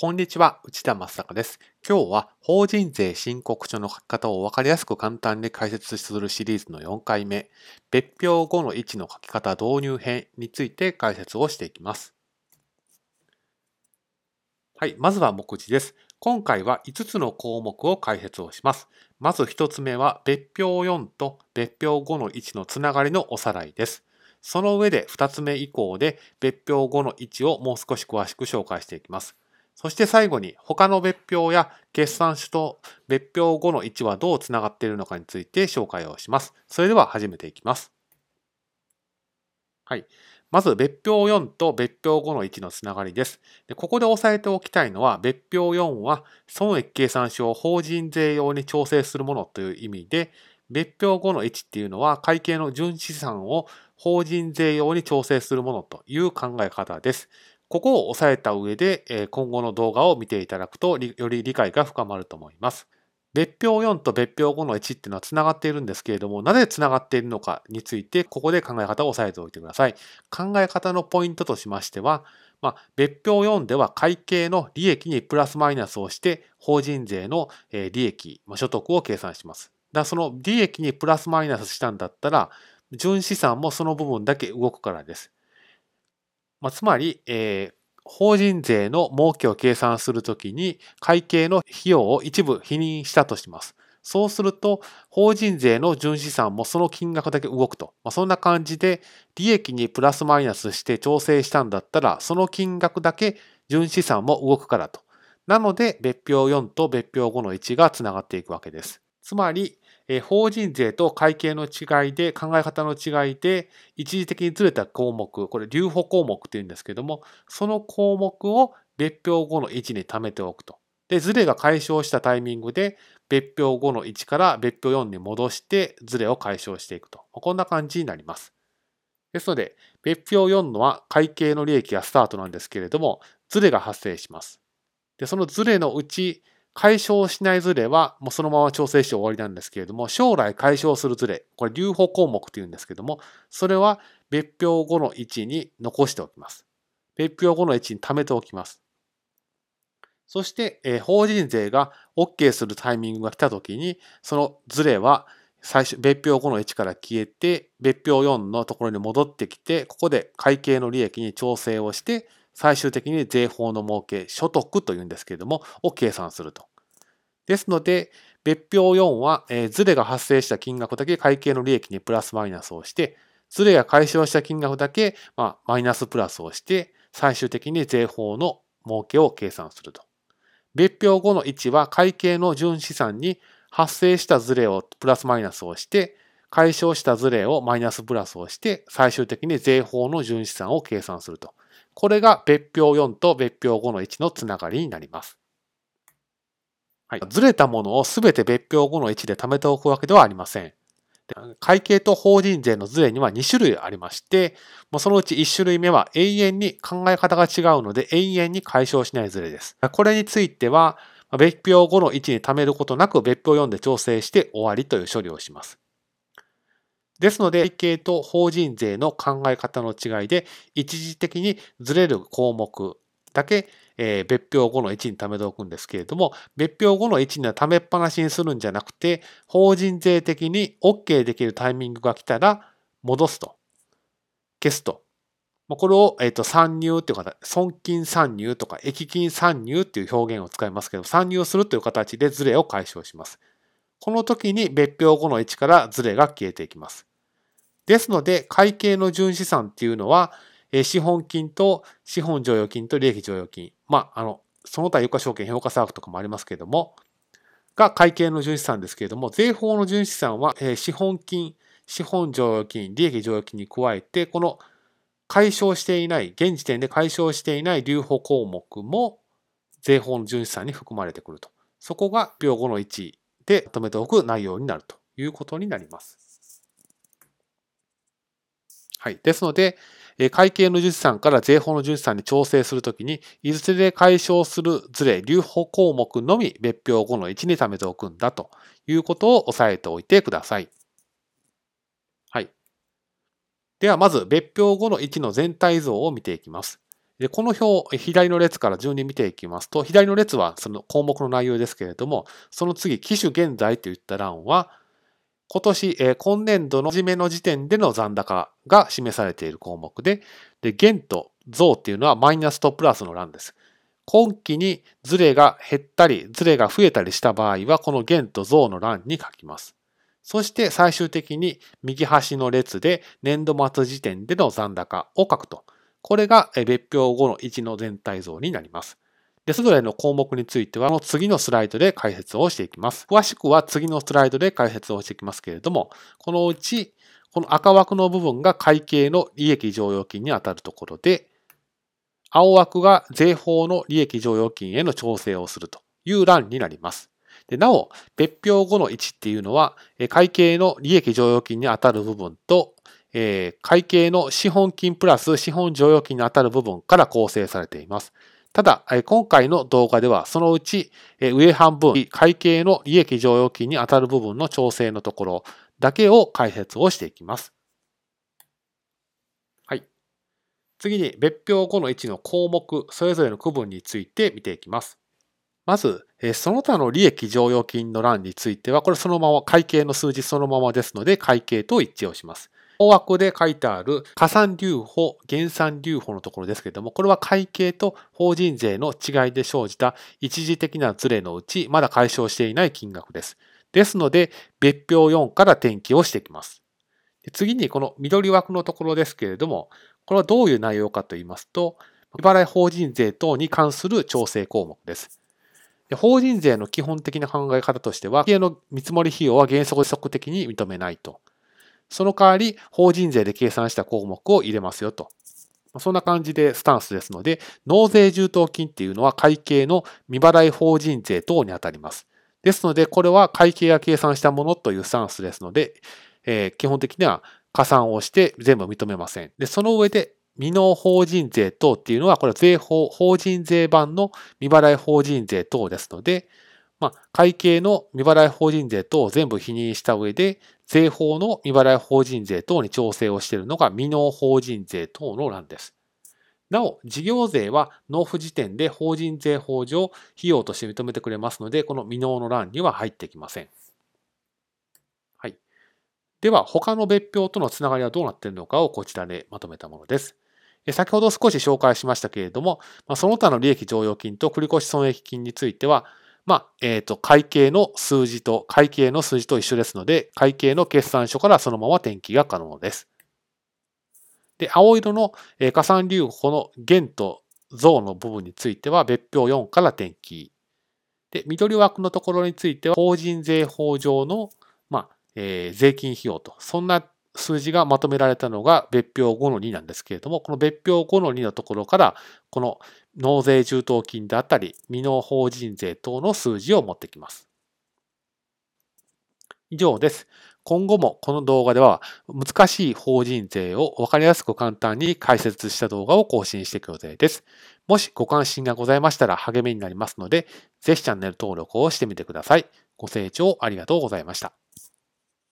こんにちは、内田正孝です。今日は法人税申告書の書き方を分かりやすく簡単に解説するシリーズの4回目、別表後の位置の書き方導入編について解説をしていきます。はい、まずは目次です。今回は5つの項目を解説をします。まず1つ目は別表4と別表後の位置のつながりのおさらいです。その上で2つ目以降で別表後の位置をもう少し詳しく紹介していきます。そして最後に他の別表や決算書と別表後の位置はどうつながっているのかについて紹介をします。それでは始めていきます。はい。まず別表4と別表後の位置のつながりです。でここで押さえておきたいのは、別表4は損益計算書を法人税用に調整するものという意味で、別表後の位置っていうのは会計の純資産を法人税用に調整するものという考え方です。ここを押さえた上で、今後の動画を見ていただくと、より理解が深まると思います。別表4と別表5の1っていうのはつながっているんですけれども、なぜつながっているのかについて、ここで考え方を押さえておいてください。考え方のポイントとしましては、まあ、別表4では会計の利益にプラスマイナスをして、法人税の利益、まあ所得を計算します。だその利益にプラスマイナスしたんだったら、純資産もその部分だけ動くからです。まあ、つまり、えー、法人税の儲けを計算するときに会計の費用を一部否認したとします。そうすると、法人税の純資産もその金額だけ動くと。まあ、そんな感じで、利益にプラスマイナスして調整したんだったら、その金額だけ純資産も動くからと。なので、別表4と別表5の1がつながっていくわけです。つまり、え法人税と会計の違いで、考え方の違いで、一時的にずれた項目、これ留保項目っていうんですけども、その項目を別表後の位置に貯めておくと。で、ずれが解消したタイミングで、別表後の位置から別表4に戻して、ずれを解消していくと。こんな感じになります。ですので、別表4のは会計の利益がスタートなんですけれども、ずれが発生します。で、そのずれのうち、解消しないズレはもうそのまま調整して終わりなんですけれども、将来解消するズレ、これ留保項目っていうんですけども、それは別表後の位置に残しておきます。別表後の位置に貯めておきます。そして、えー、法人税が OK するタイミングが来たときに、そのズレは最初、別表後の位置から消えて、別表4のところに戻ってきて、ここで会計の利益に調整をして、最終的に税法の儲け、所得というんですけれども、を計算すると。ですので、別表4は、えー、ズレが発生した金額だけ会計の利益にプラスマイナスをして、ズレが解消した金額だけ、まあ、マイナスプラスをして、最終的に税法の儲けを計算すると。別表後の1は会計の純資産に発生したズレをプラスマイナスをして、解消したズレをマイナスプラスをして、最終的に税法の純資産を計算すると。これが別表4と別表5の1のつながりになります。はい、ずれたものをすべて別表5の1で貯めておくわけではありません。会計と法人税のずれには2種類ありまして、そのうち1種類目は永遠に考え方が違うので永遠に解消しないずれです。これについては、別表5の1に貯めることなく別表4で調整して終わりという処理をします。ですので、会計と法人税の考え方の違いで、一時的にずれる項目だけ、えー、別表後の1に貯めておくんですけれども、別表後の1には貯めっぱなしにするんじゃなくて、法人税的に OK できるタイミングが来たら、戻すと。消すと。これを、えー、と参入っていう形、損金参入とか益金参入っていう表現を使いますけど、参入するという形でズレを解消します。この時に別表後の1からズレが消えていきます。ですので、会計の純資産っていうのは、資本金と資本剰余金と利益剰余金。まあ、あの、その他有価証券、評価差額とかもありますけれども、が会計の純資産ですけれども、税法の純資産は、え資本金、資本剰余金、利益剰余金に加えて、この解消していない、現時点で解消していない留保項目も税法の純資産に含まれてくると。そこが秒後の1でまとめておく内容になるということになります。はい。ですので、会計の純資産から税法の純資産に調整するときに、いずれで解消するズレ、留保項目のみ別表後の1に貯めておくんだということを押さえておいてください。はい。では、まず別表後の1の全体像を見ていきます。でこの表、左の列から順に見ていきますと、左の列はその項目の内容ですけれども、その次、機種現在といった欄は、今年、今年度の初めの時点での残高が示されている項目で、で、減と増っていうのはマイナスとプラスの欄です。今期にズレが減ったり、ズレが増えたりした場合は、この減と増の欄に書きます。そして最終的に右端の列で年度末時点での残高を書くと。これが別表後の1の全体像になります。で、それぞれの項目については、この次のスライドで解説をしていきます。詳しくは次のスライドで解説をしていきますけれども、このうち、この赤枠の部分が会計の利益剰余金にあたるところで、青枠が税法の利益剰余金への調整をするという欄になります。でなお、別表後の1っていうのは、会計の利益剰余金にあたる部分と、えー、会計の資本金プラス資本剰余金にあたる部分から構成されています。ただ、今回の動画ではそのうち上半分、会計の利益剰余金にあたる部分の調整のところだけを解説をしていきます。はい。次に別表後の1の項目、それぞれの区分について見ていきます。まず、その他の利益剰余金の欄については、これそのまま会計の数字そのままですので、会計と一致をします。大枠で書いてある加算留保、減算留保のところですけれども、これは会計と法人税の違いで生じた一時的なズレのうち、まだ解消していない金額です。ですので、別表4から転記をしていきます。次にこの緑枠のところですけれども、これはどういう内容かと言いますと、未払い法人税等に関する調整項目です。法人税の基本的な考え方としては、家の見積もり費用は原則則的に認めないと。その代わり、法人税で計算した項目を入れますよと。そんな感じでスタンスですので、納税充当金っていうのは会計の未払い法人税等にあたります。ですので、これは会計が計算したものというスタンスですので、えー、基本的には加算をして全部認めません。で、その上で、未納法人税等っていうのは、これは税法、法人税版の未払い法人税等ですので、まあ、会計の未払い法人税等を全部否認した上で、税法の未払い法人税等に調整をしているのが未納法人税等の欄です。なお、事業税は納付時点で法人税法上費用として認めてくれますので、この未納の欄には入ってきません。はい。では、他の別表とのつながりはどうなっているのかをこちらでまとめたものです。先ほど少し紹介しましたけれども、その他の利益剰余金と繰越損益金については、まあ、えっ、ー、と、会計の数字と、会計の数字と一緒ですので、会計の決算書からそのまま転記が可能です。で、青色の加算留保の減と増の部分については別表4から転記。で、緑枠のところについては、法人税法上の、まあ、えー、税金費用と、そんな数字がまとめられたのが別表5の2なんですけれども、この別表5の2のところから、この納税充当金であったり、未納法人税等の数字を持ってきます。以上です。今後もこの動画では難しい法人税を分かりやすく簡単に解説した動画を更新していく予定です。もしご関心がございましたら励みになりますので、ぜひチャンネル登録をしてみてください。ご清聴ありがとうございました。